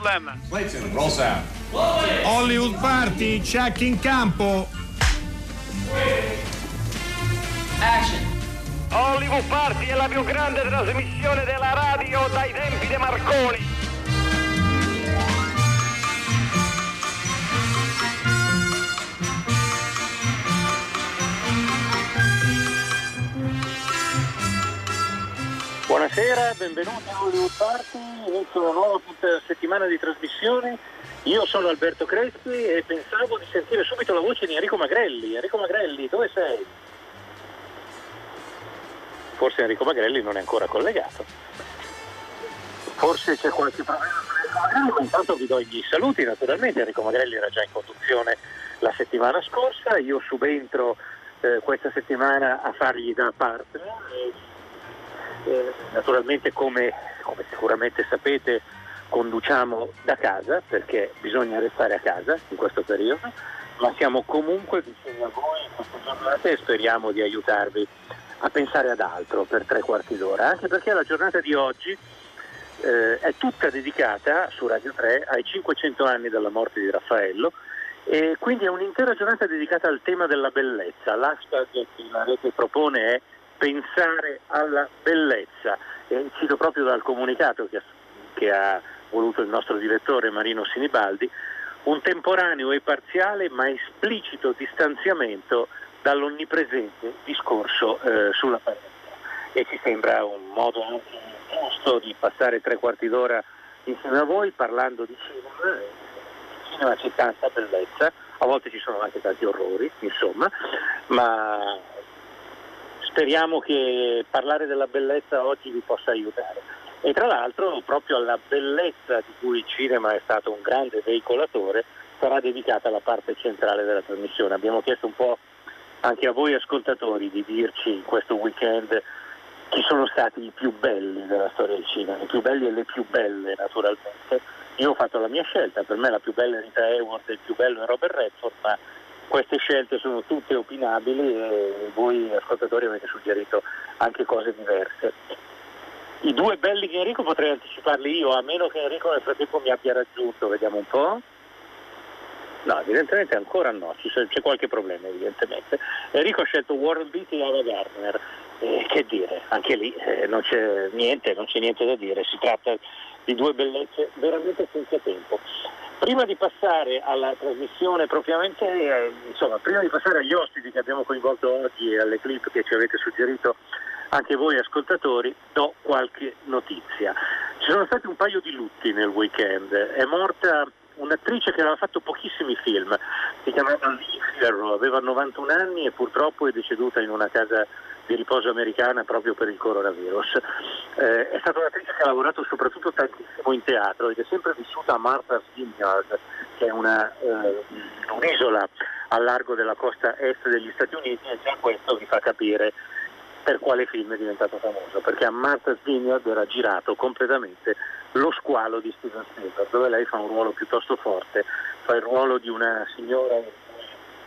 Problem. Clayton, roll sound. Hollywood Party, check in campo. Action. Hollywood Party è la più grande trasmissione della radio dai tempi di Marconi. Buonasera, benvenuti a Hollywood Party, inizio una nuova settimana di trasmissione. Io sono Alberto Crespi e pensavo di sentire subito la voce di Enrico Magrelli. Enrico Magrelli, dove sei? Forse Enrico Magrelli non è ancora collegato. Forse c'è qualche problema Magrelli, ma intanto vi do gli saluti naturalmente. Enrico Magrelli era già in conduzione la settimana scorsa, io subentro eh, questa settimana a fargli da partner. Eh, naturalmente come, come, sicuramente sapete conduciamo da casa perché bisogna restare a casa in questo periodo, ma siamo comunque vicini a voi in queste giornate e speriamo di aiutarvi a pensare ad altro per tre quarti d'ora, anche perché la giornata di oggi eh, è tutta dedicata su Radio 3 ai 500 anni dalla morte di Raffaello e quindi è un'intera giornata dedicata al tema della bellezza. L'hashtag che la rete propone è pensare alla bellezza. E cito proprio dal comunicato che, che ha voluto il nostro direttore Marino Sinibaldi, un temporaneo e parziale ma esplicito distanziamento dall'onnipresente discorso eh, sulla pandemia. E ci sembra un modo anche giusto di passare tre quarti d'ora insieme a voi parlando di cinema. In cinema c'è tanta bellezza, a volte ci sono anche tanti orrori, insomma, ma speriamo che parlare della bellezza oggi vi possa aiutare. E tra l'altro proprio alla bellezza di cui il cinema è stato un grande veicolatore sarà dedicata la parte centrale della trasmissione. Abbiamo chiesto un po' anche a voi ascoltatori di dirci in questo weekend chi sono stati i più belli della storia del cinema, i più belli e le più belle naturalmente. Io ho fatto la mia scelta, per me la più bella è Rita Hayworth e il più bello è Robert Redford, ma queste scelte sono tutte opinabili e voi ascoltatori avete suggerito anche cose diverse. I due belli di Enrico potrei anticiparli io, a meno che Enrico nel frattempo mi abbia raggiunto, vediamo un po'. No, evidentemente ancora no, c'è qualche problema evidentemente. Enrico ha scelto Warren Beatty e Ava Gardner, eh, che dire, anche lì eh, non c'è niente, non c'è niente da dire, si tratta di due bellezze veramente senza tempo. Prima di passare alla trasmissione propriamente, eh, insomma, prima di passare agli ospiti che abbiamo coinvolto oggi e alle clip che ci avete suggerito anche voi ascoltatori, do qualche notizia. Ci sono stati un paio di lutti nel weekend. È morta un'attrice che aveva fatto pochissimi film, si chiamava Lee Ferro, aveva 91 anni e purtroppo è deceduta in una casa di riposo americana proprio per il coronavirus. Eh, è stata un'attrice che ha lavorato soprattutto tantissimo in teatro ed è sempre vissuta a Martha's Vineyard, che è una, eh, un'isola al largo della costa est degli Stati Uniti e già questo vi fa capire per quale film è diventato famoso, perché a Martha's Vineyard era girato completamente lo squalo di Steven Spielberg, dove lei fa un ruolo piuttosto forte, fa il ruolo di una signora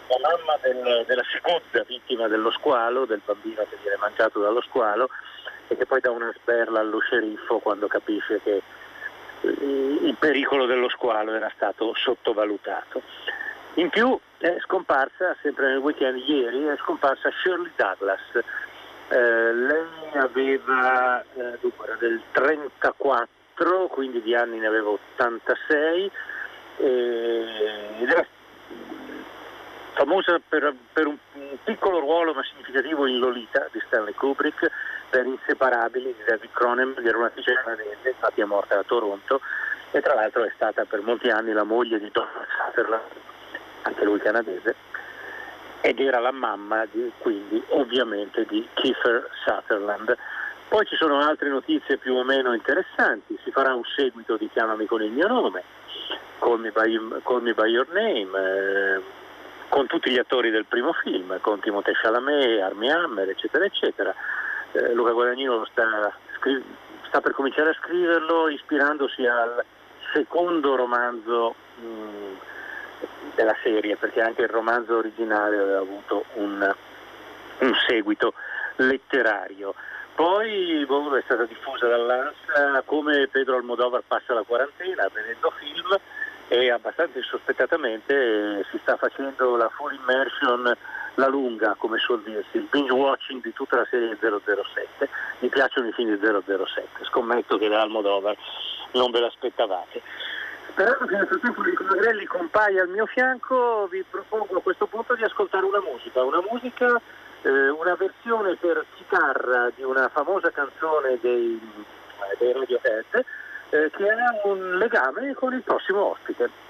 la mamma del, della seconda vittima dello squalo, del bambino che viene mangiato dallo squalo e che poi dà una sberla allo sceriffo quando capisce che il pericolo dello squalo era stato sottovalutato. In più è scomparsa, sempre nel weekend ieri, è scomparsa Shirley Douglas. Eh, lei aveva, eh, dunque, era del 34, quindi di anni ne aveva 86 eh, ed era famosa per, per un, piccolo ruolo ma significativo in Lolita di Stanley Kubrick, per Inseparabili di David Cronenberg, era un'attrice canadese, infatti è morta a Toronto, e tra l'altro è stata per molti anni la moglie di Donald Sutherland, anche lui canadese, ed era la mamma di, quindi ovviamente di Kiefer Sutherland. Poi ci sono altre notizie più o meno interessanti, si farà un seguito di Chiamami con il mio nome, Call Me By, Call Me By Your Name, eh, con tutti gli attori del primo film, con Timothée Chalamet, Armie Hammer, eccetera, eccetera. Eh, Luca Guadagnino sta, scri- sta, per cominciare a scriverlo ispirandosi al secondo romanzo mh, mm, della serie, perché anche il romanzo originale aveva avuto un, un seguito letterario. Poi boh, è stata diffusa dall'ANSA come Pedro Almodovar passa la quarantena vedendo film e abbastanza insospettatamente eh, si sta facendo la full immersion, la lunga come suol dirsi, il binge watching di tutta la serie 007. Mi piacciono i film di 007, scommetto che da Almodovar non ve l'aspettavate. Sperando che nel frattempo Enrico Magrelli compaia al mio fianco, vi propongo a questo punto di ascoltare una musica, una musica, eh, una versione per chitarra di una famosa canzone dei, dei Radiohead eh, che ha un legame con il prossimo ospite.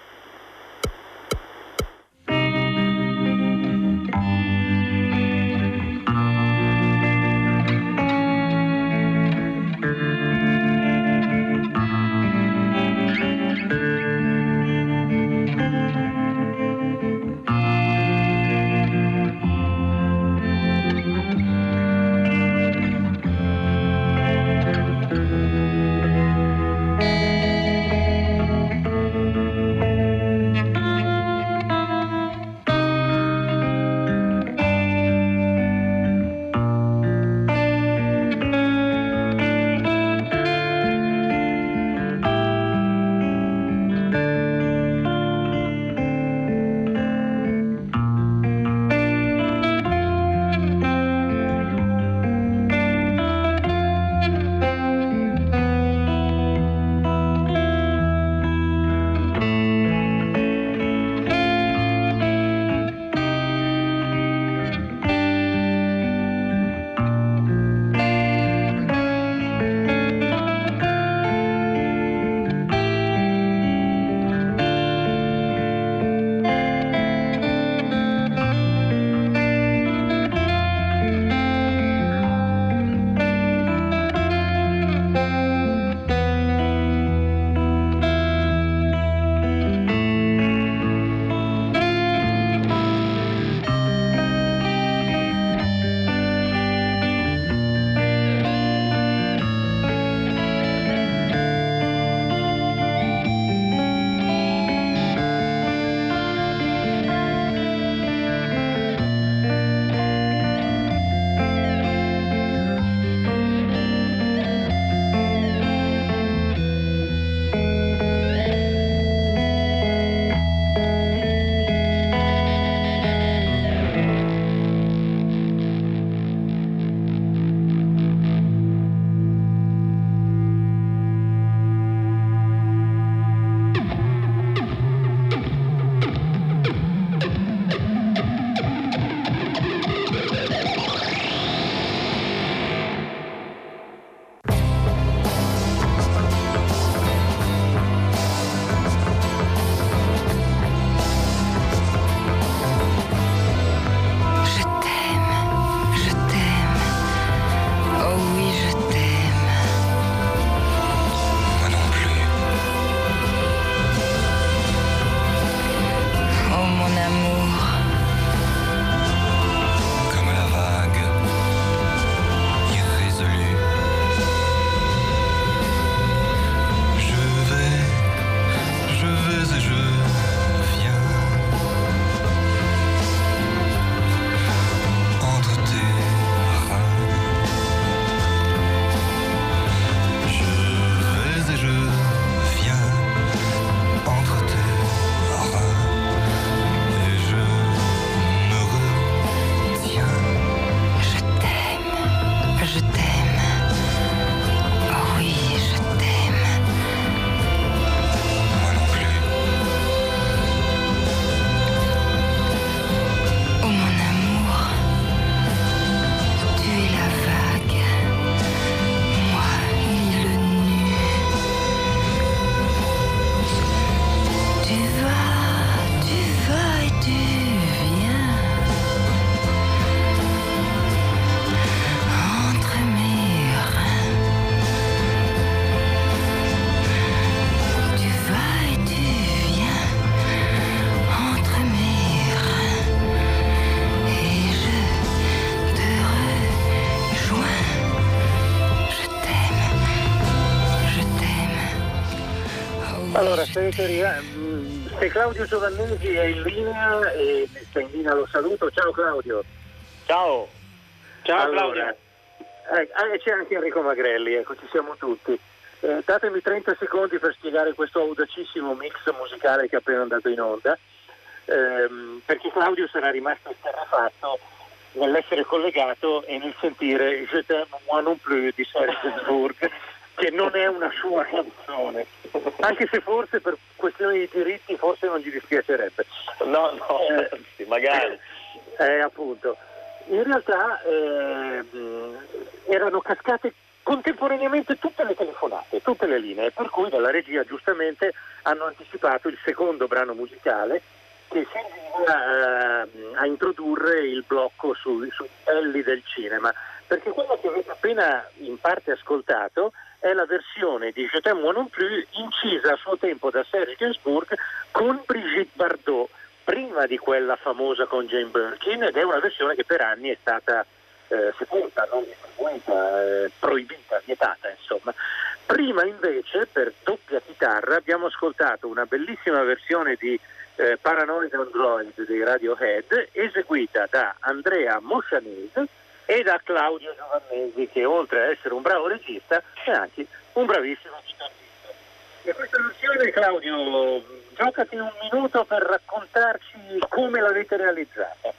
Segreteria, mm, se Claudio Giovannesi è in linea e se è in linea lo saluto. Ciao Claudio. Ciao. Ciao Allora, Claudia. Eh, ah, e c'è anche Enrico Magrelli, ecco, ci siamo tutti. Eh, datemi 30 secondi per spiegare questo audacissimo mix musicale che è appena andato in onda, ehm, perché Claudio sarà rimasto esterrefatto nell'essere collegato e nel sentire Je t'aime moi non plus di Serge Gainsbourg, che non è una sua canzone, anche se forse per questioni di diritti forse non gli dispiacerebbe. No, no, Eh, sì, magari. Eh, appunto. In realtà ehm, erano cascate contemporaneamente tutte le telefonate, tutte le linee, per cui dalla regia giustamente hanno anticipato il secondo brano musicale che serviva eh, a introdurre il blocco sui, sui belli del cinema, perché quello che avete appena in parte ascoltato è la versione di Je t'aime non plus incisa a suo tempo da Serge Gainsbourg con Brigitte Bardot prima di quella famosa con Jane Birkin ed è una versione che per anni è stata eh, sepolta, non distribuita, eh, proibita, vietata insomma. Prima invece per doppia chitarra abbiamo ascoltato una bellissima versione di eh, Paranoid Android dei Radiohead eseguita da Andrea Moscianese e da Claudio Giovannesi che oltre a essere un bravo regista è anche un bravissimo chitarrista. E questa versione Claudio, giocati un minuto per raccontarci come l'avete realizzata.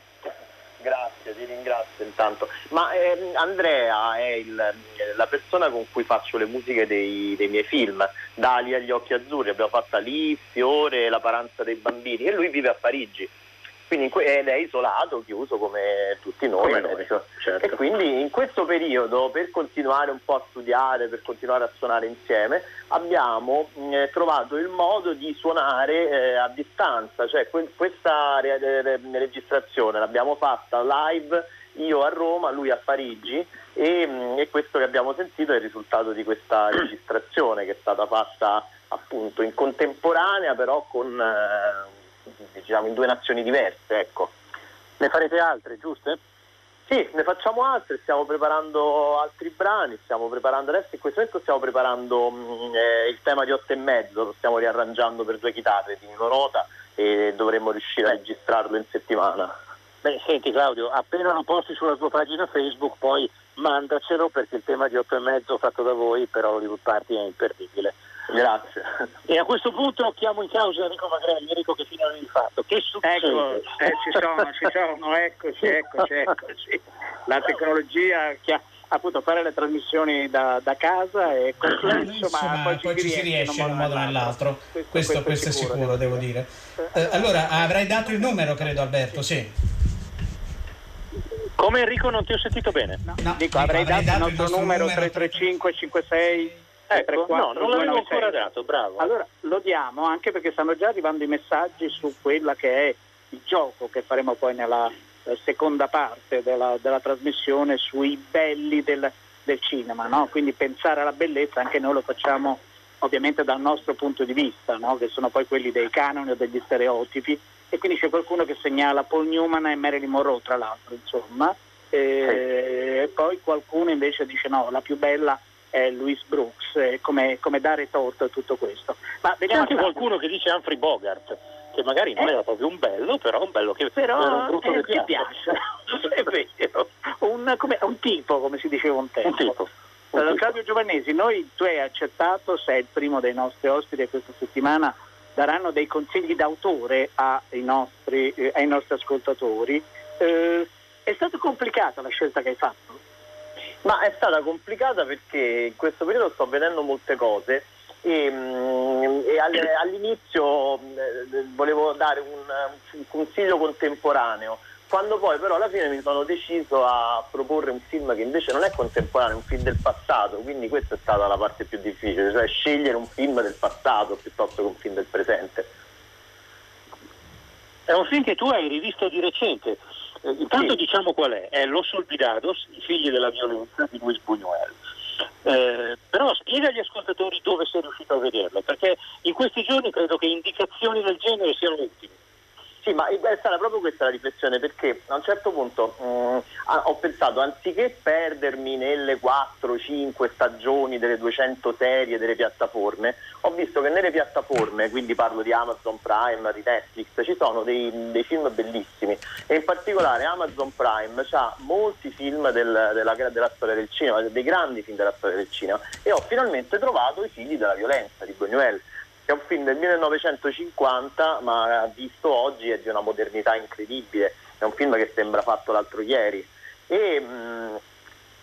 Grazie, ti ringrazio intanto. Ma ehm, Andrea è il- la persona con cui faccio le musiche dei, dei miei film, da Ali agli occhi azzurri, abbiamo fatto lì, Fiore, La paranza dei bambini e lui vive a Parigi. Quindi ed è isolato, chiuso come tutti noi. Come noi, certo. E quindi in questo periodo, per continuare un po' a studiare, per continuare a suonare insieme, abbiamo mh, eh, trovato il modo di suonare eh, a distanza, cioè que- questa re- re- registrazione l'abbiamo fatta live io a Roma, lui a Parigi e, mh, e questo che abbiamo sentito è il risultato di questa registrazione che è stata fatta appunto in contemporanea però con eh, diciamo in due nazioni diverse, ecco. Ne farete altre, giuste? Sì, ne facciamo altre, stiamo preparando altri brani, stiamo preparando adesso in questo momento stiamo preparando mh, eh, il tema di otto e mezzo, lo stiamo riarrangiando per due chitarre di Nino Rota e dovremmo riuscire a registrarlo in settimana. Beh, senti Claudio, appena lo posti sulla tua pagina Facebook poi mandacelo perché il tema di otto e mezzo fatto da voi per Hollywood Party è imperdibile. Grazie. E a questo punto chiamo in causa Enrico Magrelli. Enrico, che fine avevi fatto? Che succede? Ecco, eh, ci sono, ci sono, eccoci, eccoci, eccoci. La tecnologia che ha appunto fare le trasmissioni da, da casa è complesso, Insomma, ma poi, ci si riesce in un modo o nell'altro. Questo, questo è sicuro, devo dire. Eh, allora, avrai dato il numero, credo, Alberto, sì. Come Enrico non ti ho sentito bene? No, Dico, avrei dato il nostro numero numero 335 56 Ecco, no, non l'avevo ancora dato, bravo. Allora lo diamo anche perché stanno già arrivando i messaggi su quella che è il gioco che faremo poi nella eh, seconda parte della, della trasmissione sui belli del, del cinema, no? quindi pensare alla bellezza anche noi lo facciamo ovviamente dal nostro punto di vista, no? che sono poi quelli dei canoni o degli stereotipi e quindi c'è qualcuno che segnala Paul Newman e Marilyn Monroe tra l'altro, insomma, e, e poi qualcuno invece dice no, la più bella è Louise Brooks, è come, come dare torto a tutto questo. Ma C'è anche qualcuno che dice Humphrey Bogart, che magari non Eh. era proprio un bello, però un bello che era però un brutto eh, che piace. è vero, un, come- un tipo come si diceva un tempo. Un tipo. un Allora. Claudio Giovannesi, noi tu hai accettato, sei il primo dei nostri ospiti e questa settimana daranno dei consigli d'autore ai nostri, eh, ai nostri ascoltatori. Eh, è stata complicata la scelta che hai fatto? Ma è stata complicata perché in questo periodo sto vedendo molte cose e, mm, e all- all'inizio mm, eh, volevo dare un consiglio contemporaneo, quando poi però alla fine mi sono deciso a proporre un film che invece non è contemporaneo, è un film del passato, quindi questa è stata la parte più difficile, cioè scegliere un film del passato piuttosto che un film del presente. È un film che tu hai rivisto di recente. Eh, intanto Sì. diciamo qual è, è Los Olvidados, i figli della violenza di Luis Buñuel. Eh, però spiega agli ascoltatori dove sei riuscito a vederlo, perché in questi giorni credo che indicazioni del genere siano utili. Sì, ma è stata proprio questa la riflessione perché a un certo punto mh, ho pensato anziché perdermi nelle 4-5 stagioni delle 200 serie delle piattaforme, ho visto che nelle piattaforme, quindi parlo di Amazon Prime, di Netflix, ci sono dei, dei film bellissimi. E in particolare Amazon Prime ha molti film del, della, della storia del cinema, dei grandi film della storia del cinema e ho finalmente trovato I figli della violenza di Buñuel è un film del 1950 ma visto oggi è di una modernità incredibile, è un film che sembra fatto l'altro ieri e, mh,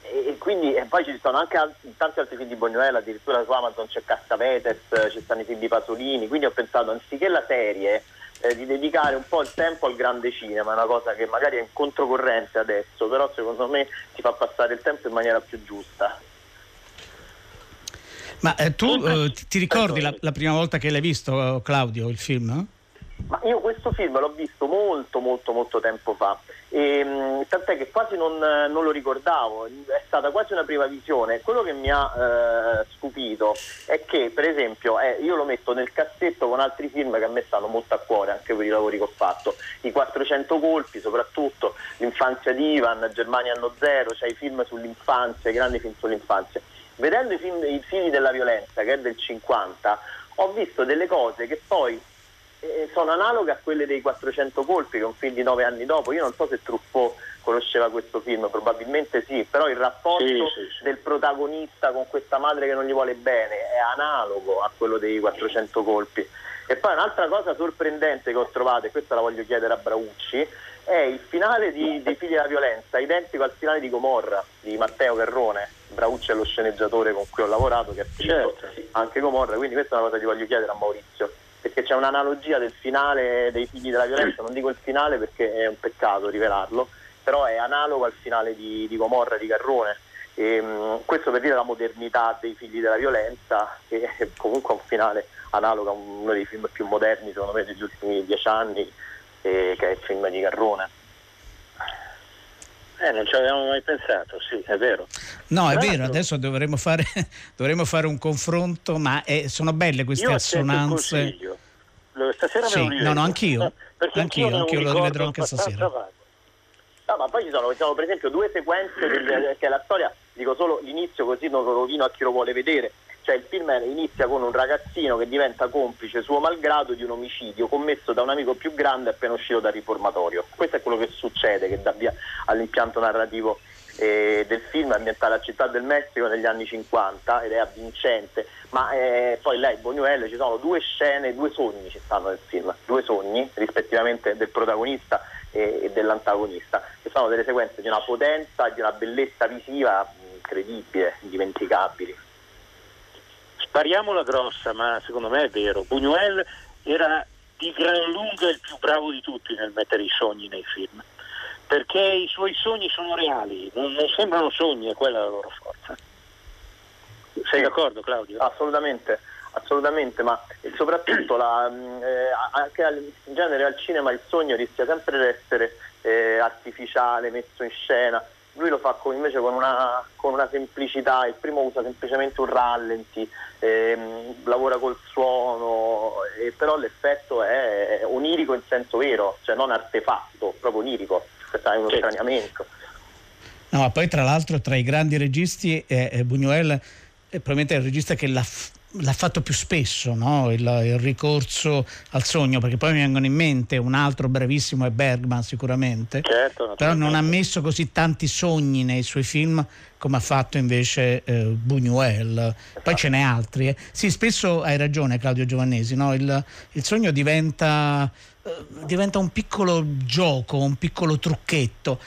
e quindi e poi ci sono anche tanti altri film di Buñuel, addirittura su Amazon c'è Cassavetes, ci stanno i film di Pasolini, quindi ho pensato anziché la serie eh, di dedicare un po' il tempo al grande cinema, una cosa che magari è in controcorrente adesso, però secondo me ti fa passare il tempo in maniera più giusta. Ma eh, tu eh, ti ricordi la, la, prima volta che l'hai visto, Claudio, il film? Ma io questo film l'ho visto molto molto molto tempo fa, e, ehm, tant'è che quasi non, non, lo ricordavo, è stata quasi una prima visione. Quello che mi ha eh, stupito è che per esempio eh, io lo metto nel cassetto con altri film che a me stanno molto a cuore, anche per i lavori che ho fatto, i 400 colpi soprattutto, l'infanzia di Ivan, Germania anno zero, cioè i film sull'infanzia, i grandi film sull'infanzia vedendo i, film, i figli della violenza, che è del 50, ho visto delle cose che poi eh, sono analoghe a quelle dei 400 colpi, che è un film di nove anni dopo. Io non so se Truffaut conosceva questo film, probabilmente sì, però il rapporto sì, sì, sì. del protagonista con questa madre che non gli vuole bene è analogo a quello dei 400 colpi. E poi un'altra cosa sorprendente che ho trovato, e questa la voglio chiedere a Braucci, è il finale di, dei Figli della Violenza, identico al finale di Gomorra di Matteo Carrone Braucci è lo sceneggiatore con cui ho lavorato, che ha scritto certo. anche Comorra, quindi questa è una cosa che voglio chiedere a Maurizio, perché c'è un'analogia del finale dei figli della violenza, non dico il finale perché è un peccato rivelarlo, però è analogo al finale di, di Gomorra di Carrone. E, mh, questo per dire la modernità dei figli della violenza, che è comunque un finale analogo a uno dei film più moderni, secondo me, degli ultimi dieci anni, eh, che è il film di Carrone. Eh, non ci avevamo mai pensato, sì, è vero. No, è vero, adesso dovremmo fare, dovremmo fare un confronto, ma è, sono belle queste io assonanze. Stasera sì, me lo no, no, anch'io, anch'io, anch'io lo rivedrò anche stasera. No, ma poi ci sono, ci sono, per esempio due sequenze che è la storia, dico solo l'inizio così non lo rovino a chi lo vuole vedere. Cioè il film inizia con un ragazzino che diventa complice suo malgrado di un omicidio commesso da un amico più grande appena uscito dal riformatorio. Questo è quello che succede, che dà via all'impianto narrativo eh, del film ambientato a Città del Messico negli anni 50 ed è avvincente, ma eh, poi lei, Bonuel, ci sono due scene, due sogni ci stanno nel film, due sogni rispettivamente del protagonista e, e dell'antagonista, che sono delle sequenze di una potenza di una bellezza visiva incredibile, indimenticabili. Spariamola grossa, ma secondo me è vero. Buñuel era di gran lunga il più bravo di tutti nel mettere i sogni nei film, perché i suoi sogni sono reali, non, non sembrano sogni, è quella la loro forza. Sei d'accordo Claudio? Assolutamente, assolutamente, ma soprattutto la, eh, anche in genere al cinema il sogno rischia sempre di essere eh, artificiale, messo in scena lui lo fa con, invece con una, con una, semplicità, il primo usa semplicemente un rallenti, ehm, lavora col suono, eh, però l'effetto è onirico in senso vero, cioè non artefatto, proprio onirico, è uno certo. straniamento. No, ma poi tra l'altro tra i grandi registi eh, Buñuel è probabilmente il regista che l'ha l'ha fatto più spesso no? il, il, ricorso al sogno perché poi mi vengono in mente un altro brevissimo è Bergman sicuramente certo, però non ha messo così tanti sogni nei suoi film come ha fatto invece eh, Buñuel poi ce n'è altri eh. sì spesso hai ragione Claudio Giovannesi no? il, il sogno diventa diventa un piccolo gioco, un piccolo trucchetto.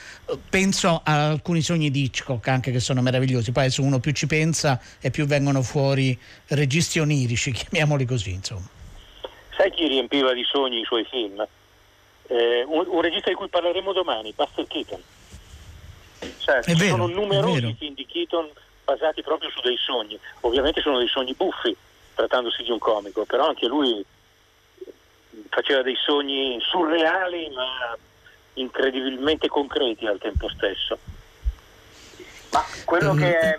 Penso a alcuni sogni di Hitchcock anche che sono meravigliosi, poi se uno più ci pensa e più vengono fuori registi onirici, chiamiamoli così, insomma. Sai chi riempiva di sogni i suoi film? Eh, un, un, regista di cui parleremo domani, Buster Keaton. Cioè, ci vero, sono numerosi film di Keaton basati proprio su dei sogni. Ovviamente sono dei sogni buffi, trattandosi di un comico, però anche lui faceva dei sogni surreali ma incredibilmente concreti al tempo stesso. Ma quello che è,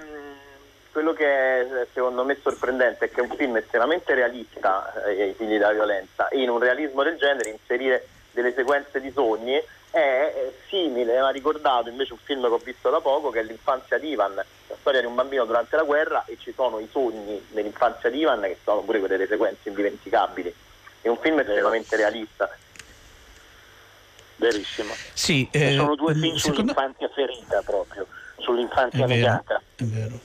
quello che è secondo me sorprendente è che è un film estremamente realista, eh, I figli della violenza, e in un realismo del genere inserire delle sequenze di sogni è eh, simile, mi ha ricordato invece un film che ho visto da poco che è L'infanzia di Ivan, la storia di un bambino durante la guerra e ci sono i sogni dell'infanzia di Ivan che sono pure quelle sequenze indimenticabili. È un film estremamente realista. Verissimo. Sì, eh, sono due film secondo- sull'infanzia ferita proprio, sull'infanzia È vero, negata. è vero.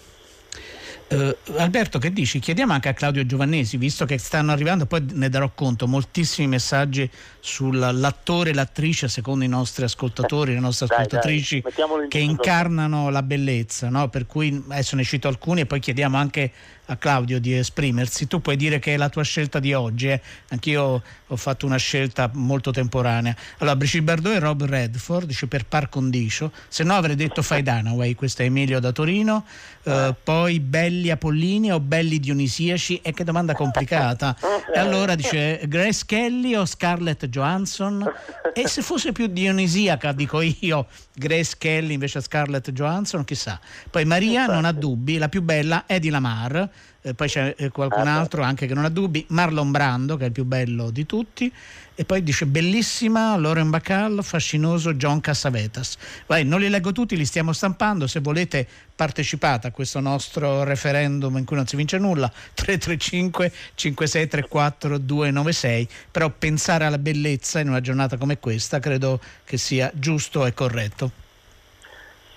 Eh, Alberto, che dici? Chiediamo anche a Claudio Giovannesi, visto che stanno arrivando, poi ne darò conto, moltissimi messaggi sull'attore e l'attrice, secondo i nostri ascoltatori, le nostre Dai, ascoltatrici, dai, che incarnano la bellezza, no? per cui adesso ne cito alcuni e poi chiediamo anche a Claudio di esprimersi. Tu puoi dire che è la tua scelta di oggi, eh? anch'io ho fatto una scelta molto temporanea. Allora, Brigitte Bardot e Rob Redford, dice per par condicio, se no avrei detto Fai Dunaway, questo è Emilio da Torino, Eh, poi Belli Apollini o Belli Dionisiaci, e che domanda complicata. E allora dice Grace Kelly o Scarlett Johansson? E se fosse più dionisiaca, dico io, Grace Kelly invece Scarlett Johansson, chissà. Poi Maria non ha dubbi, la più bella è di Lamar, eh, poi c'è eh, qualcun altro anche che non ha dubbi, Marlon Brando che è il più bello di tutti, e poi dice bellissima Lauren Bacall, fascinoso John Cassavetas. Vai, non li leggo tutti, li stiamo stampando, se volete partecipate a questo nostro referendum in cui non si vince nulla, 335 5634 296, però pensare alla bellezza in una giornata come questa credo che sia giusto e corretto.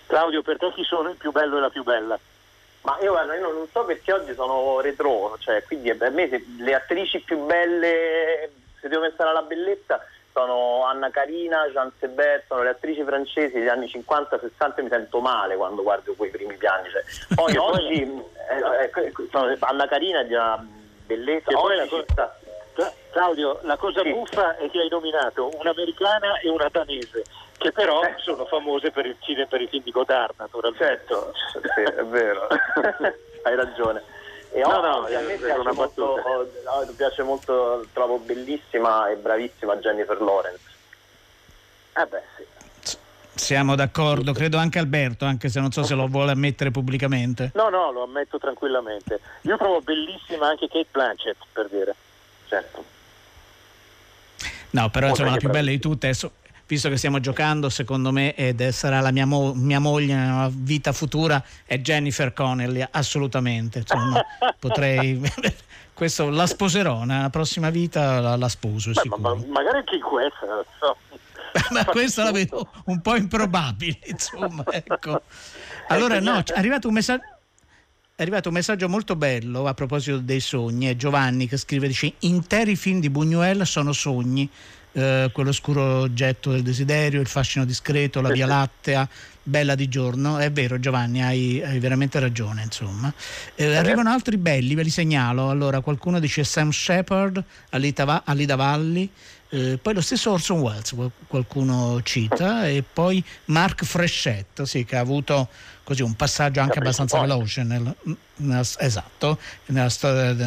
Claudio, per te chi sono il più bello e la più bella? Ma io guarda, io non so perché oggi sono retro, cioè quindi per me se- le attrici più belle, se devo pensare alla bellezza, sono Anna Carina, Jean Sebert, sono le attrici francesi degli anni 50-60 mi sento male quando guardo quei primi piani. cioè. Poi oggi eh, eh, sono- Anna Carina è di una bellezza, Claudio, la cosa Sì. buffa è che hai nominato un'americana e una danese, che però Eh. sono famose per il cinema per i film di Godard, naturalmente. Certo, sì, è vero, hai ragione. E No, no, a me è piace una molto, oh, piace molto, trovo bellissima e bravissima Jennifer Lawrence. Ah beh, sì. Siamo d'accordo, credo anche Alberto, anche se non so se lo vuole ammettere pubblicamente. No, no, lo ammetto tranquillamente. Io trovo bellissima anche Kate Blanchett, per dire. Certo. No, però insomma la più bella di tutte, adesso, visto che stiamo giocando, secondo me, ed sarà la mia, mo- mia moglie nella vita futura, è Jennifer Connelly, assolutamente. Insomma, potrei... Questo la sposerò, nella prossima vita la, la sposo, Beh, ma, ma- magari anche in questa, non so. Ma questo la vedo un po' improbabile, insomma, ecco. Allora, no, è arrivato un messaggio. È arrivato un messaggio molto bello a proposito dei sogni. È Giovanni che scrive: dice: Interi film di Buñuel sono sogni. Eh, quello scuro oggetto del desiderio, il fascino discreto, la via lattea, bella di giorno. È vero, Giovanni, hai, hai veramente ragione. Insomma, Eh, arrivano altri belli, ve li segnalo. Allora, qualcuno dice Sam Shepard, Alida Valli. Eh, poi lo stesso Orson Welles qual- qualcuno cita e poi Mark Freschet sì, che ha avuto così un passaggio anche abbastanza veloce nel- nella- esatto nella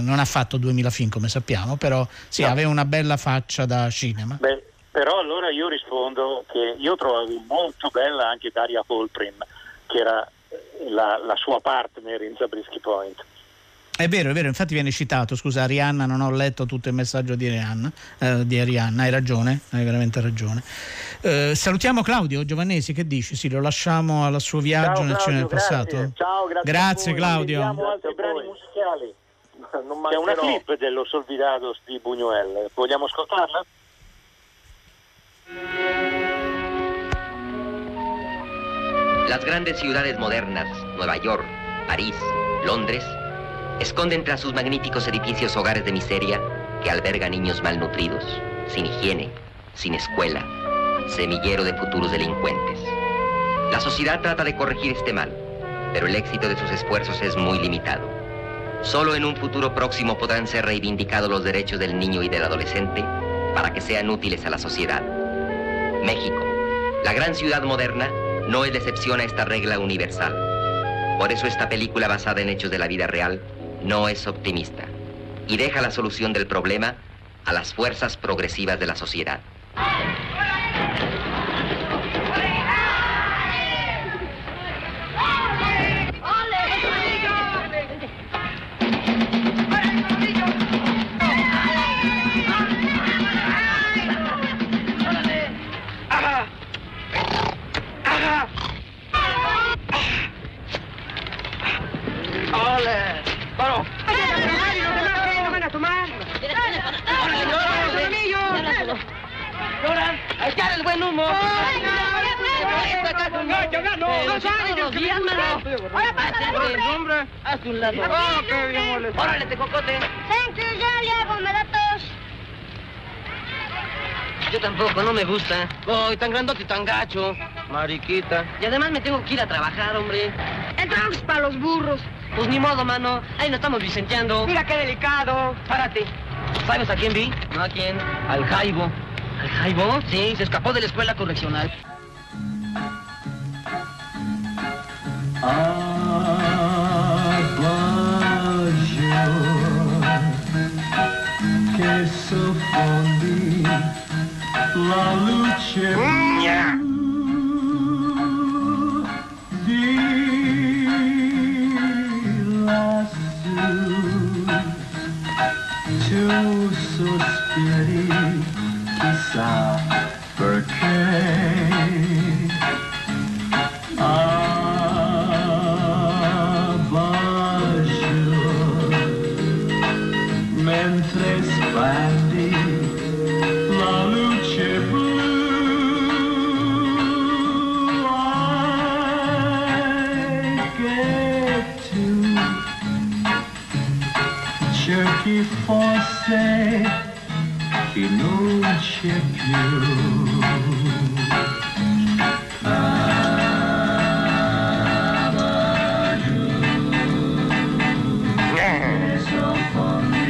non ha fatto 2000 film come sappiamo però sì, No. aveva una bella faccia da cinema Beh, però allora io rispondo che io trovavo molto bella anche Daria Holprin, che era la, la sua partner in Zabriskie Point. È vero, è vero, infatti viene citato scusa Arianna, non ho letto tutto il messaggio di Arianna, eh, di Arianna hai ragione, hai veramente ragione Eh, salutiamo Claudio Giovannesi, che dici? Sì, lo lasciamo al suo viaggio Ciao, nel cinema del Claudio, passato? grazie. Ciao, grazie. Grazie, a voi. Claudio. Vediamo altri Grazie a brani voi. musicali. Non C'è una clip dello Solvidados di Buñuel, vogliamo ascoltarla? Las grandes ciudades modernas, Nueva York, París, Londres, esconden tras sus magníficos edificios hogares de miseria que albergan niños malnutridos, sin higiene, sin escuela, semillero de futuros delincuentes. La sociedad trata de corregir este mal, pero el éxito de sus esfuerzos es muy limitado. Solo en un futuro próximo podrán ser reivindicados los derechos del niño y del adolescente para que sean útiles a la sociedad. México, la gran ciudad moderna, no es la excepción a esta regla universal. Por eso esta película basada en hechos de la vida real no es optimista y deja la solución del problema a las fuerzas progresivas de la sociedad. Echar el buen humo. No, yo no, no, pásale, hombre. Haz un lado. Órale, te cocote. Thank you, ya le hago, me da tos. Yo tampoco, no me gusta. Ay, tan grandote y tan gacho. Mariquita. Y además me tengo que ir a trabajar, hombre. Es para los burros. Pues ni modo, mano. Ahí nos estamos vicenteando. Mira qué delicado. Párate. ¿Sabes a quién vi? No a quién. Al Jaibo. ¿Al Jaibo? Sí, se escapó de la escuela correccional. soffondi la luce la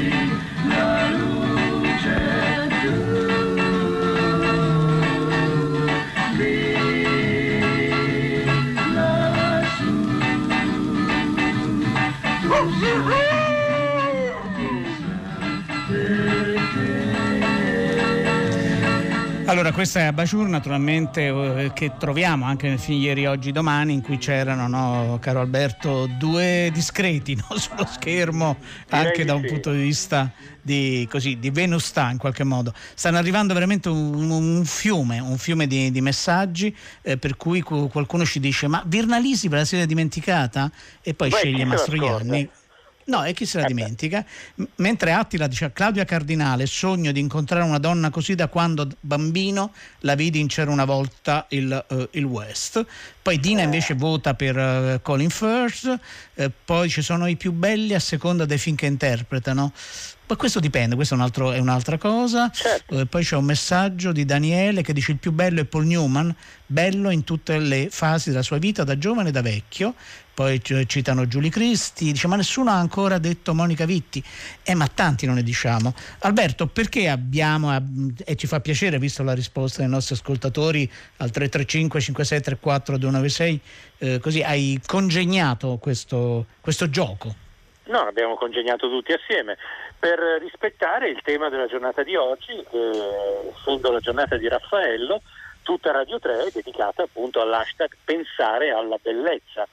Allora, questa è Abajur, naturalmente, eh, che troviamo anche nel film Ieri, Oggi, Domani, in cui c'erano, no, caro Alberto, due discreti no, sullo schermo, anche da un punto di vista di, così, di Venustà in qualche modo. Stanno arrivando veramente un, un fiume, un fiume di, di messaggi, eh, per cui cu- qualcuno ci dice, ma Virnalisi ve la siete dimenticata? E poi Beh, sceglie Mastroianni. No, e chi se la dimentica? M- Mentre Attila dice a Claudia Cardinale: Sogno di incontrare una donna così da quando bambino la vidi in C'era una volta il, eh, il West. Poi Dina invece vota per eh, Colin Firth. eh, poi ci sono i più belli a seconda dei film che interpretano. Ma questo dipende, questa è, un altro- è un'altra cosa. Eh, poi c'è un messaggio di Daniele che dice: Il più bello è Paul Newman, bello in tutte le fasi della sua vita, da giovane e da vecchio. Poi citano Giulia Cristi, dice: Ma nessuno ha ancora detto Monica Vitti. Eh, ma tanti non ne diciamo. Alberto, perché abbiamo, eh, e ci fa piacere, visto la risposta dei nostri ascoltatori al 335 5634 296, eh, così hai congegnato questo, questo gioco. No, abbiamo congegnato tutti assieme per rispettare il tema della giornata di oggi, eh, essendo la giornata di Raffaello, tutta Radio 3 è dedicata appunto all'hashtag pensare alla bellezza.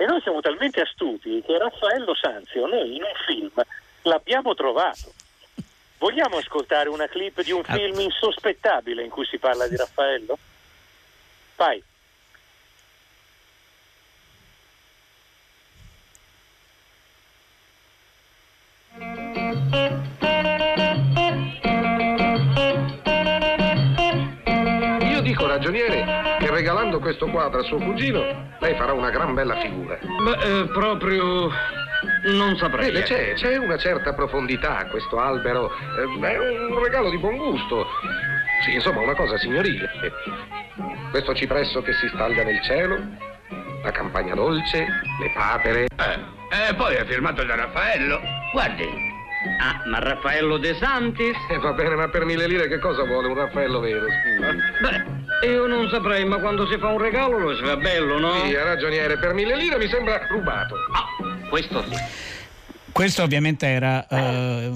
E noi siamo talmente astuti che Raffaello Sanzio, noi in un film l'abbiamo trovato. Vogliamo ascoltare una clip di un film insospettabile in cui si parla di Raffaello? Vai. Io dico, ragioniere, che regalando questo quadro a suo cugino, lei farà una gran bella figura. Beh, eh, proprio non saprei. Vede, c'è, c'è una certa profondità a questo albero. eh, È un regalo di buon gusto. Sì, insomma, una cosa signorile. Questo cipresso che si staglia nel cielo, la campagna dolce, le papere. Eh, e poi è firmato da Raffaello. Guardi. Ah, ma Raffaello De Santis? Eh, va bene, ma per mille lire che cosa vuole un Raffaello vero? scusi? Beh, io non saprei, ma quando si fa un regalo lo si fa bello, no? Sì, ragioniere, per mille lire mi sembra rubato. Questo sì. Questo ovviamente era eh,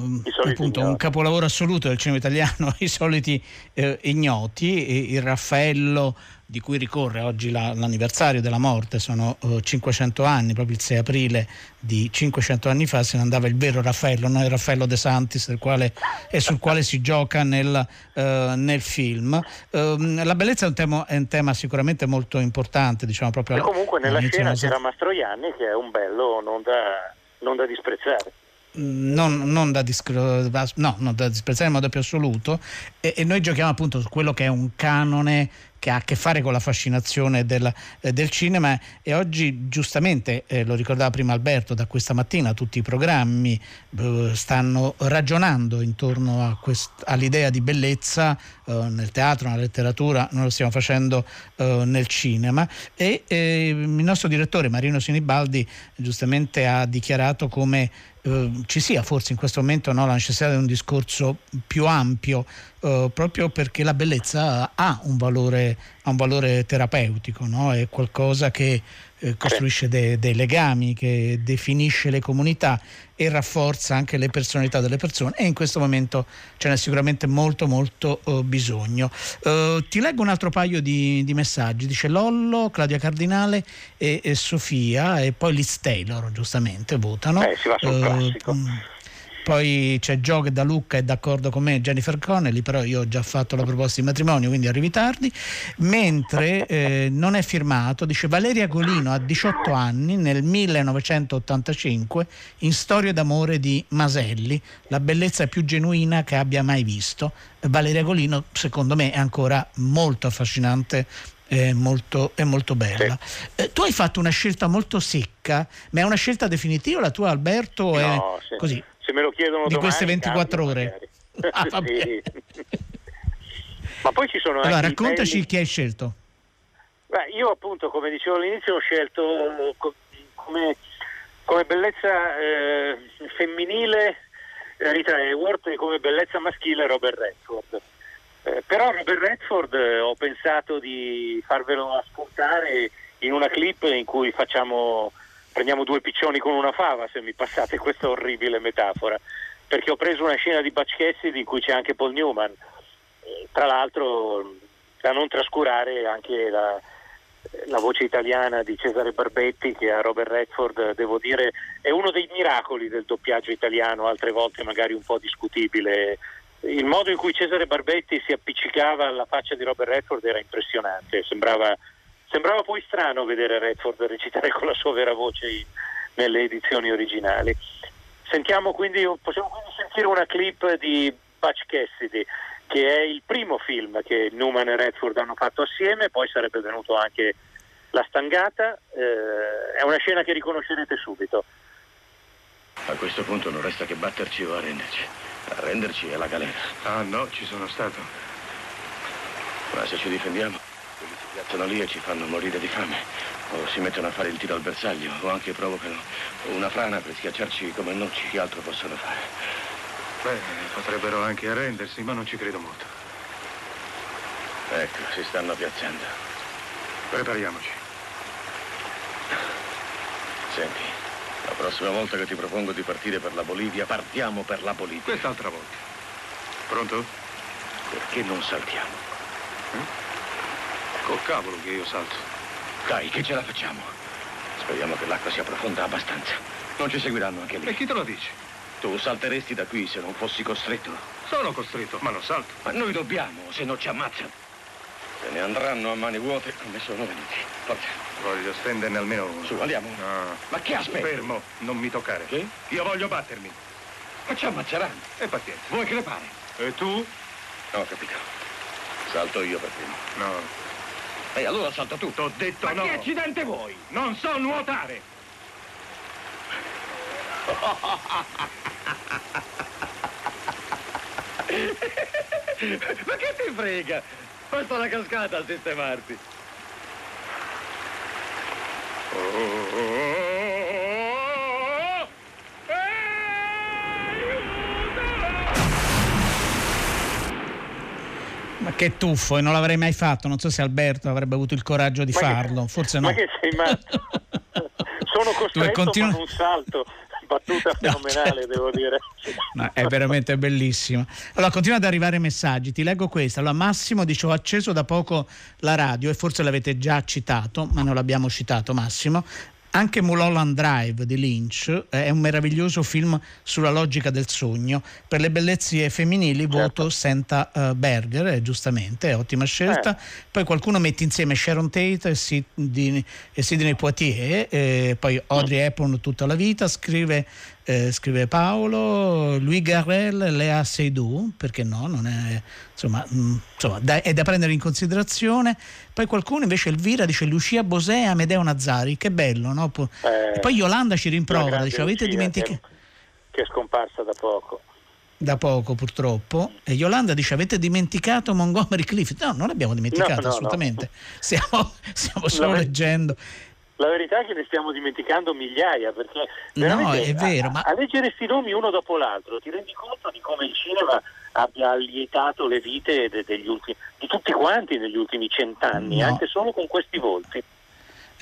appunto un capolavoro assoluto del cinema italiano, i soliti eh, ignoti, il Raffaello di cui ricorre oggi la- l'anniversario della morte, sono eh, 500 anni, proprio il 6 aprile di 500 anni fa se ne andava il vero Raffaello, non il Raffaello De Santis del quale, e sul quale si gioca nel, eh, nel film. Ehm, la bellezza è un, tema, è un tema sicuramente molto importante, diciamo proprio E comunque nella scena c'era Mastroianni che è un bello non da, non da disprezzare. non, non, da discro- no, non, da disprezzare in modo più assoluto e, e, noi giochiamo appunto su quello che è un canone che ha a che fare con la fascinazione del, eh, del cinema. E oggi giustamente, eh, lo ricordava prima Alberto, da questa mattina tutti i programmi eh, stanno ragionando intorno quest- all'idea di bellezza eh, nel teatro, nella letteratura, noi lo stiamo facendo eh, nel cinema. E eh, il nostro direttore Marino Sinibaldi giustamente ha dichiarato come ci sia forse in questo momento no, la necessità di un discorso più ampio eh, proprio perché la bellezza ha un valore, ha un valore terapeutico, no? è qualcosa che eh, costruisce dei, dei legami, che definisce le comunità e rafforza anche le personalità delle persone e in questo momento ce n'è sicuramente molto molto uh, bisogno. Uh, ti leggo un altro paio di, di, messaggi, dice Lollo, Claudia Cardinale e, e, Sofia e poi Liz Taylor giustamente votano. Eh, si va sul uh, classico. Mh, poi c'è Gio che da Lucca è d'accordo con me, Jennifer Connelly, però io ho già fatto la proposta di matrimonio, quindi arrivi tardi. Mentre eh, non è firmato, dice Valeria Golino a 18 anni nel 1985 in Storia d'amore di Maselli, la bellezza più genuina che abbia mai visto. Valeria Golino, secondo me, è ancora molto affascinante è molto, è molto bella. Sì. Eh, tu hai fatto una scelta molto secca, ma è una scelta definitiva la tua Alberto? No, è sì. così? Se me lo chiedono di domani, queste 24 ore. Ah, sì. Ma poi ci sono allora, anche raccontaci belli... chi hai scelto. Beh, io appunto, come dicevo all'inizio, ho scelto come, come bellezza eh, femminile Rita Hayworth e come bellezza maschile Robert Redford. Eh, però Robert Redford eh, ho pensato di farvelo ascoltare in una clip in cui facciamo prendiamo due piccioni con una fava, se mi passate questa orribile metafora, perché ho preso una scena di Butch Cassidy in cui c'è anche Paul Newman, tra l'altro da non trascurare anche la, la voce italiana di Cesare Barbetti che a Robert Redford devo dire è uno dei miracoli del doppiaggio italiano, altre volte magari un po' discutibile. Il modo in cui Cesare Barbetti si appiccicava alla faccia di Robert Redford era impressionante, sembrava Sembrava poi strano vedere Redford recitare con la sua vera voce in, nelle edizioni originali. Sentiamo quindi, possiamo quindi sentire una clip di Butch Cassidy, che è il primo film che Newman e Redford hanno fatto assieme, poi sarebbe venuto anche La Stangata, eh, è una scena che riconoscerete subito. A questo punto non resta che batterci o arrenderci. Arrenderci è la galera. Ah no, ci sono stato. Ma se ci difendiamo? Piazzano lì e ci fanno morire di fame. O si mettono a fare il tiro al bersaglio, o anche provocano una frana per schiacciarci come noci. Che altro possono fare? Beh, potrebbero anche arrendersi, ma non ci credo molto. Ecco, si stanno piazzando. Prepariamoci. Senti, la prossima volta che ti propongo di partire per la Bolivia, partiamo per la Bolivia. Quest'altra volta. Pronto? Perché non saltiamo? Eh? Col cavolo che io salto. Dai, che ce la facciamo. Speriamo che l'acqua sia profonda abbastanza. Non ci seguiranno anche lì. E chi te lo dice? Tu salteresti da qui se non fossi costretto. Sono costretto, ma non salto. Ma noi dobbiamo, se no ci ammazzano. Se ne andranno a mani vuote come sono venuti. Forza. Voglio stenderne almeno uno. Su, andiamo. No. Ma che aspetti? Fermo, non mi toccare. Che? Io voglio battermi. Ma ci ammazzeranno. E pazienza. Vuoi crepare? E tu? No, capito. Salto io per primo. No. E allora salta tu. T'ho detto Ma no. che accidente vuoi? Non so nuotare. Ma che ti frega? Basta la cascata a sistemarti. Oh, che tuffo, e non l'avrei mai fatto. Non so se Alberto avrebbe avuto il coraggio di ma farlo, che, forse no. Ma che sei matto? Sono costretto continu- ma un salto. Battuta fenomenale, no, certo. devo dire. No, è veramente bellissima. Allora, continua ad arrivare messaggi. Ti leggo questo. Allora, Massimo dice: Ho acceso da poco la radio e forse l'avete già citato, ma non l'abbiamo citato, Massimo. Anche Mulholland Drive di Lynch eh, è un meraviglioso film sulla logica del sogno. Per le bellezze femminili certo. voto Senta uh, Berger, eh, giustamente, è ottima scelta. Eh. Poi qualcuno mette insieme Sharon Tate e Sidney, e Sidney Poitier, eh, poi Audrey Hepburn tutta la vita, scrive eh, scrive Paolo, Louis Garrel, Lea Seydoux, perché no, non è, insomma, mh, insomma da, è da prendere in considerazione. Poi qualcuno invece, Elvira, dice Lucia Bosè e Amedeo Nazzari, che bello, no? Po- Eh, e poi Yolanda ci rimprovera, dice avete dimenticato Che, che è scomparsa da poco. da poco purtroppo e Yolanda dice avete dimenticato Montgomery Clift no non l'abbiamo dimenticato No, no, assolutamente stiamo, stiamo solo leggendo La verità è che ne stiamo dimenticando migliaia, perché No, è vero, a, ma- a leggere questi nomi uno dopo l'altro ti rendi conto di come il cinema abbia allietato le vite de- degli ultimi, di tutti quanti negli ultimi cent'anni, No. anche solo con questi volti.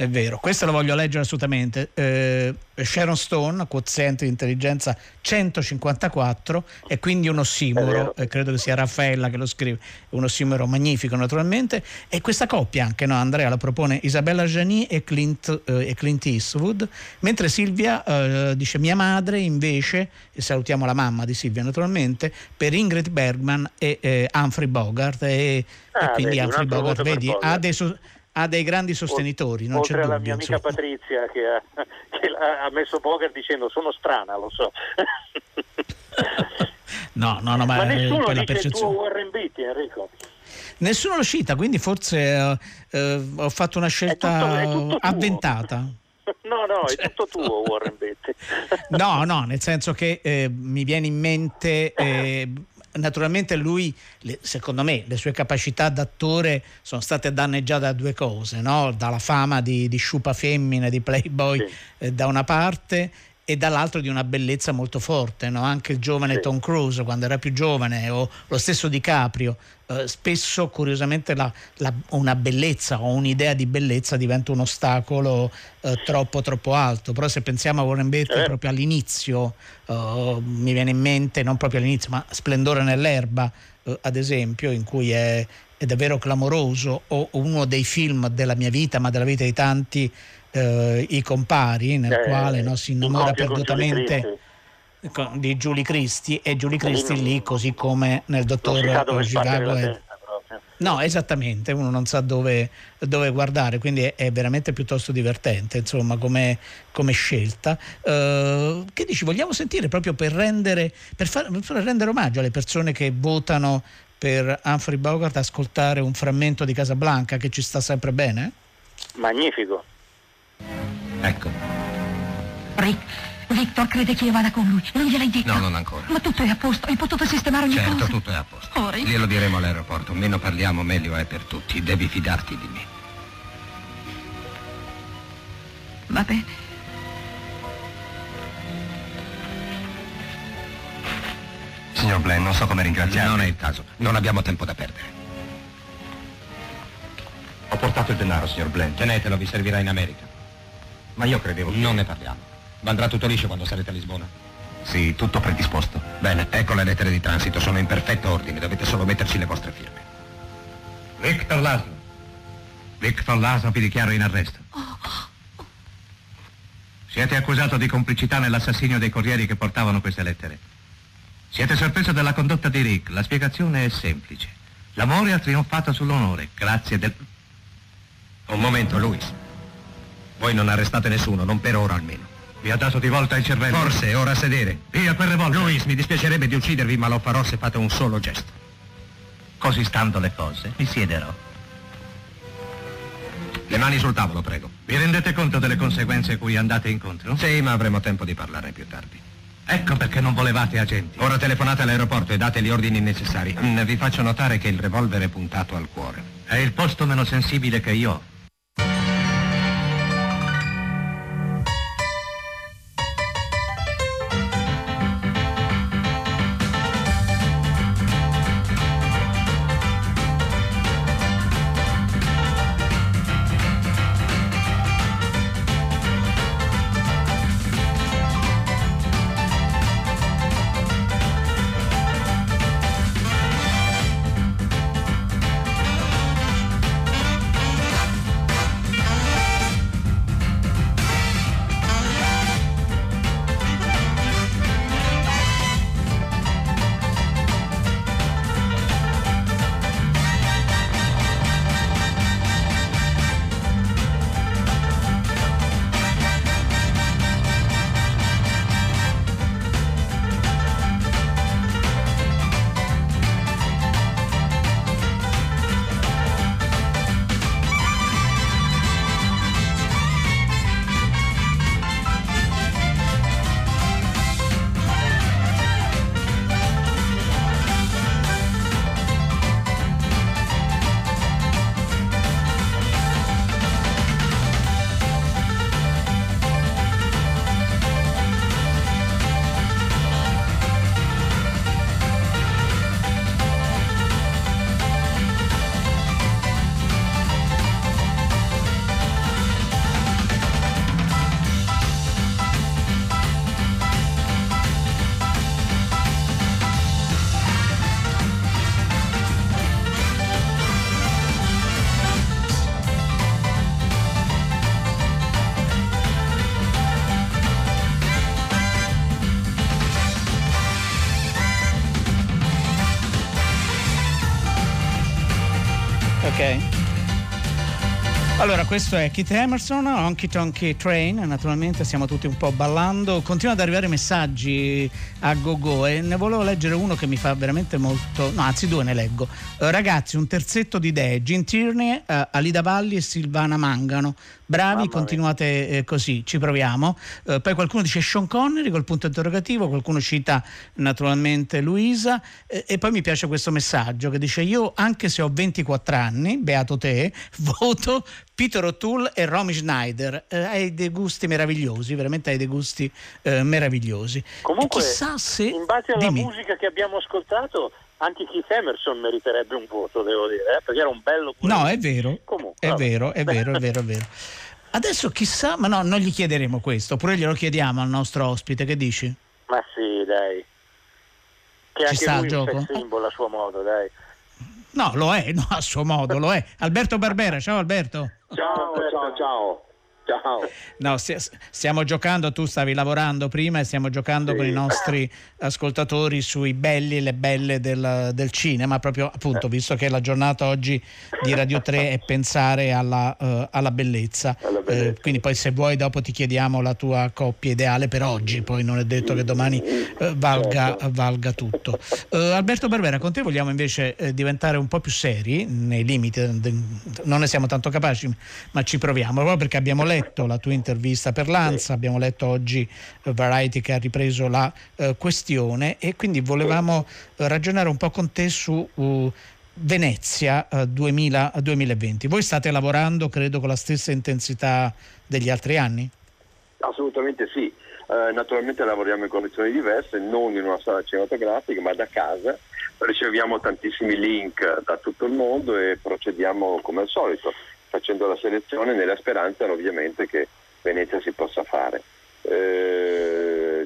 È vero, questo lo voglio leggere assolutamente. Eh, Sharon Stone, quoziente di intelligenza 154, è quindi un ossimoro, eh, credo che sia Raffaella che lo scrive, un ossimoro magnifico naturalmente, e questa coppia anche, no? Andrea la propone Isabella Gianni e Clint, eh, e Clint Eastwood, mentre Silvia eh, dice mia madre invece, e salutiamo la mamma di Silvia naturalmente, per Ingrid Bergman e eh, Humphrey Bogart, e, e Ah, quindi vedi, Humphrey Bogart, vedi, Bogart. ha dei, so- ha dei grandi sostenitori, non Oltre c'è alla dubbio. mia amica. Patrizia che, ha, che ha messo Bogart dicendo sono strana, lo so. No, no, no, ma, Ma eh, nessuno la dice il tuo percezione. Warren Beatty, Enrico. Nessuno lo cita, quindi forse eh, eh, ho fatto una scelta tutto- è tutto avventata. No, no, è Certo. tutto tuo Warren Beatty. No, no, nel senso che eh, mi viene in mente. eh, Naturalmente lui, secondo me, le sue capacità d'attore sono state danneggiate da due cose, no? dalla fama di, di sciupa femmina, di playboy eh, da una parte e dall'altro di una bellezza molto forte, no? anche il giovane Sì. Tom Cruise quando era più giovane o lo stesso DiCaprio, eh, spesso curiosamente la- la- una bellezza o un'idea di bellezza diventa un ostacolo eh, troppo troppo alto, però se pensiamo a Warren Beatty Eh. proprio all'inizio, eh, mi viene in mente non proprio all'inizio ma Splendore nell'erba eh, ad esempio in cui è, è davvero clamoroso o uno dei film della mia vita ma della vita di tanti eh, I compari nel Eh, quale no, si in innamora perdutamente di Julie Christie e Julie Christie non- lì così come nel dottor Chicago è-. No, esattamente, uno non sa dove, dove guardare, quindi è, è veramente piuttosto divertente, insomma, come, come scelta. Eh, che dici, vogliamo sentire proprio per rendere, per far, per rendere omaggio alle persone che votano per Humphrey Bogart, ascoltare un frammento di Casablanca che ci sta sempre bene? Magnifico. Ecco. Rick, Victor crede che io vada con lui. Non gliel'hai detto? No, non ancora. Ma tutto è a posto, hai potuto sistemare ogni Certo, cosa. tutto è a posto. Oh, Rick. Glielo diremo all'aeroporto. Meno parliamo, meglio è per tutti. Devi fidarti di me. Va bene. Signor Blaine, non so come ringraziarvi. Non è il caso. Non abbiamo tempo da perdere. Ho portato il denaro, signor Blaine. Tenetelo, vi servirà in America. Ma io credevo che... Non ne parliamo. Andrà tutto liscio quando sarete a Lisbona? Sì, tutto predisposto. Bene, ecco le lettere di transito. Sono in perfetto ordine. Dovete solo metterci le vostre firme. Victor Laszlo. Victor Laszlo vi dichiaro in arresto. Siete accusato di complicità nell'assassinio dei corrieri che portavano queste lettere. Siete sorpreso dalla condotta di Rick. La spiegazione è semplice. L'amore ha trionfato sull'onore, grazie del... Un momento, Luis. Voi non arrestate nessuno, non per ora almeno. Vi ha dato di volta il cervello. Forse, ora sedere. Via quel revolver. Luis, mi dispiacerebbe di uccidervi, ma lo farò se fate un solo gesto. Così stando le cose, mi siederò. Le mani sul tavolo, prego. Vi rendete conto delle conseguenze cui andate incontro? Sì, ma avremo tempo di parlarne più tardi. Ecco perché non volevate agenti. Ora telefonate all'aeroporto e date gli ordini necessari. Mm, vi faccio notare che il revolver è puntato al cuore. È il posto meno sensibile che io ho. Allora, questo è Keith Emerson, Honky Tonky Train, naturalmente stiamo tutti un po' ballando. Continuano ad arrivare messaggi a go-go e ne volevo leggere uno che mi fa veramente molto... No, anzi due ne leggo. Eh, ragazzi, un terzetto di idee, Gin Tierney, eh, Alida Valli e Silvana Mangano. Bravi, continuate eh, così, ci proviamo. Eh, poi qualcuno dice Sean Connery col punto interrogativo, qualcuno cita naturalmente Luisa eh, e poi mi piace questo messaggio che dice io anche se ho 24 anni, beato te, voto Peter O'Toole e Romy Schneider. Eh, hai dei gusti meravigliosi, veramente hai dei gusti eh, meravigliosi. Comunque, E chissà se... in base alla Dimmi. musica che abbiamo ascoltato, anche Keith Emerson meriterebbe un voto, devo dire, eh, perché era un bello pure. No, è vero, Comunque, è vero, è vero, è vero, è vero. Adesso chissà, ma no, non gli chiederemo questo, oppure glielo chiediamo al nostro ospite, che dici? Ma sì, dai. Che Ci anche sta lui il è un gioco? symbol a suo modo, dai. No, lo è, no, a suo modo, lo è. Alberto Barbera, ciao Alberto. Ciao, ciao, ciao. Ciao. No, stia- stiamo giocando, tu stavi lavorando prima e stiamo giocando con i nostri ascoltatori sui belli e le belle del, del cinema, proprio appunto, visto che la giornata oggi di Radio 3 è pensare alla, eh, alla bellezza. Eh, quindi poi se vuoi dopo ti chiediamo la tua coppia ideale per oggi, poi non è detto che domani eh, valga, valga tutto. Eh, Alberto Barbera, con te vogliamo invece eh, diventare un po' più seri, nei limiti, non ne siamo tanto capaci, ma ci proviamo, proprio perché abbiamo letto la tua intervista per l'ANSA, abbiamo letto oggi eh, Variety che ha ripreso la eh, questione e quindi volevamo eh, ragionare un po' con te su uh, Venezia eh, 2000 2020. Voi state lavorando, credo, con la stessa intensità degli altri anni? Assolutamente sì. Eh, naturalmente lavoriamo in condizioni diverse, non in una sala cinematografica, ma da casa. Riceviamo tantissimi link da tutto il mondo e procediamo come al solito, facendo la selezione nella speranza ovviamente che Venezia si possa fare. Eh,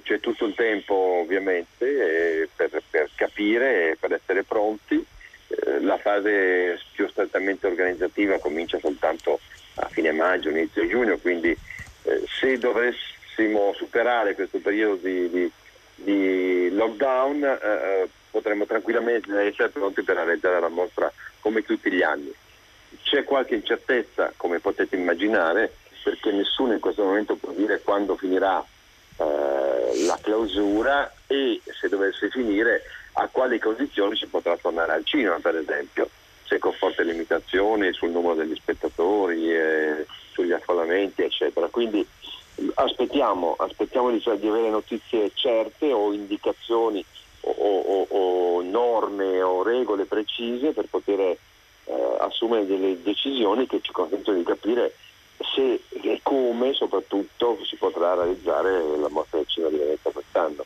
c'è tutto il tempo ovviamente per, per capire e per essere pronti. Eh, la fase più strettamente organizzativa comincia soltanto a fine maggio, inizio giugno, quindi eh, se dovessimo superare questo periodo di, di- di lockdown eh, eh, potremmo tranquillamente essere pronti per realizzare la mostra come tutti gli anni. C'è qualche incertezza, come potete immaginare, perché nessuno in questo momento può dire quando finirà eh, la clausura e se dovesse finire a quali condizioni si potrà tornare al cinema, per esempio, se con forti limitazioni sul numero degli spettatori, eh, sugli affollamenti, eccetera. Quindi aspettiamo, aspettiamo di, di avere notizie certe o indicazioni o, o- o norme o regole precise per poter eh, assumere delle decisioni che ci consentono di capire se e come soprattutto si potrà realizzare la mostra del cinema di Venezia quest'anno.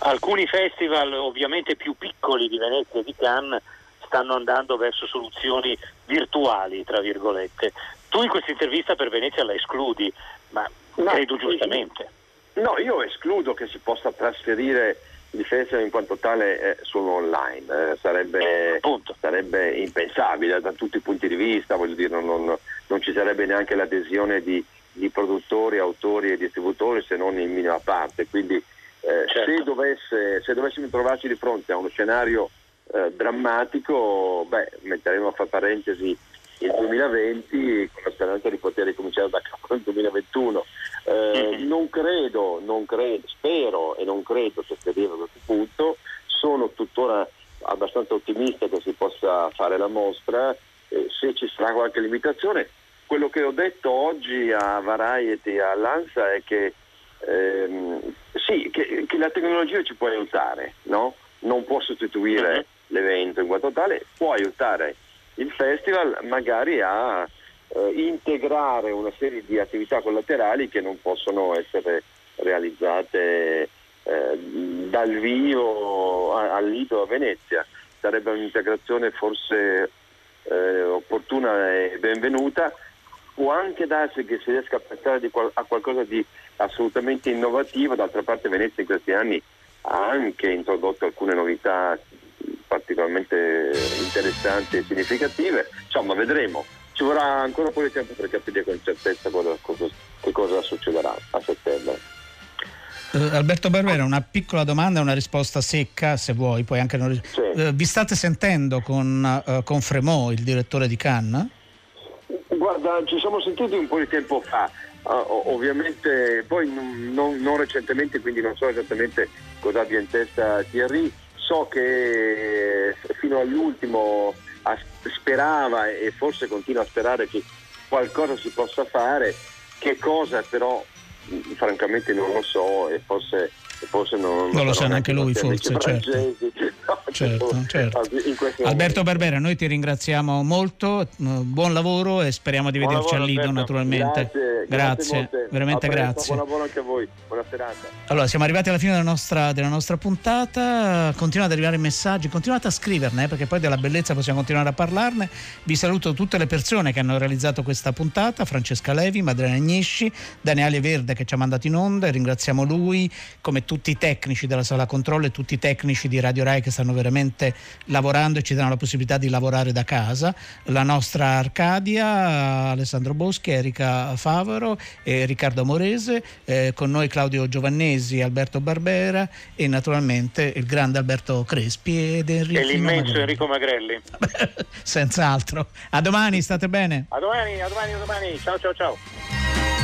Alcuni festival, ovviamente più piccoli di Venezia e di Cannes, stanno andando verso soluzioni virtuali, tra virgolette. Tu in questa intervista per Venezia la escludi, ma credo giustamente. No, io escludo che si possa trasferire festival in quanto tale eh, solo online, eh, sarebbe, sarebbe impensabile da tutti i punti di vista, voglio dire, non, non- ci sarebbe neanche l'adesione di, di produttori, autori e distributori se non in minima parte, quindi eh, se, dovesse- se dovessimo trovarci di fronte a uno scenario eh, drammatico, beh, metteremo fra parentesi il 2020 con la speranza di poter ricominciare da capo nel 2021. Eh, non credo, non credo, spero e non credo che si arrivi a questo punto, sono tuttora abbastanza ottimista che si possa fare la mostra, eh, se ci sarà qualche limitazione. Quello che ho detto oggi a Variety e all'ANSA è che ehm, sì, che, che la tecnologia ci può aiutare, no? non può sostituire l'evento in quanto tale, può aiutare il festival magari a eh, integrare una serie di attività collaterali che non possono essere realizzate eh, dal vivo a- al Lido a Venezia. Sarebbe un'integrazione forse eh, opportuna e benvenuta. Può anche darsi che si riesca a pensare qual- a qualcosa di assolutamente innovativo, d'altra parte Venezia in questi anni ha anche introdotto alcune novità particolarmente interessanti e significative. Insomma, vedremo. Ci vorrà ancora un po' di tempo per capire con certezza cosa, cosa- che cosa succederà a settembre. Eh, Alberto Barbera, una piccola domanda e una risposta secca, se vuoi, poi anche non... Eh, vi state sentendo con, eh, con Fremont, il direttore di Cannes? Guarda, ci siamo sentiti un po' di tempo fa, uh, ovviamente poi non, non, non, recentemente, quindi non so esattamente cosa abbia in testa Thierry, so che fino all'ultimo sperava e forse continua a sperare che qualcosa si possa fare, che cosa però francamente non lo so e forse forse non, non lo sa neanche lui forse certo. No, certo, certo. Alberto Barbera noi ti ringraziamo molto buon lavoro e speriamo di buon vederci lavoro, al Lido Alberto. naturalmente. Grazie, grazie, grazie veramente presto, grazie. buon lavoro anche a voi. Buona serata. Allora siamo arrivati alla fine della nostra, della nostra puntata. Continuate ad arrivare messaggi. Continuate a scriverne eh, perché poi della bellezza possiamo continuare a parlarne. Vi saluto tutte le persone che hanno realizzato questa puntata. Francesca Levi, Madrena Agnisci Daniele Verde che ci ha mandato in onda. E ringraziamo lui come tutti i tecnici della sala controllo e tutti i tecnici di Radio Rai che stanno veramente lavorando e ci danno la possibilità di lavorare da casa. La nostra Arcadia, Alessandro Boschi, Erika Favaro e Riccardo Morese, eh, con noi Claudio Giovannesi, Alberto Barbera e naturalmente il grande Alberto Crespi ed Enrico. E l'immenso Magrelli. Enrico Magrelli. Senz'altro. A domani, state bene. A domani, a domani, a domani. Ciao ciao ciao.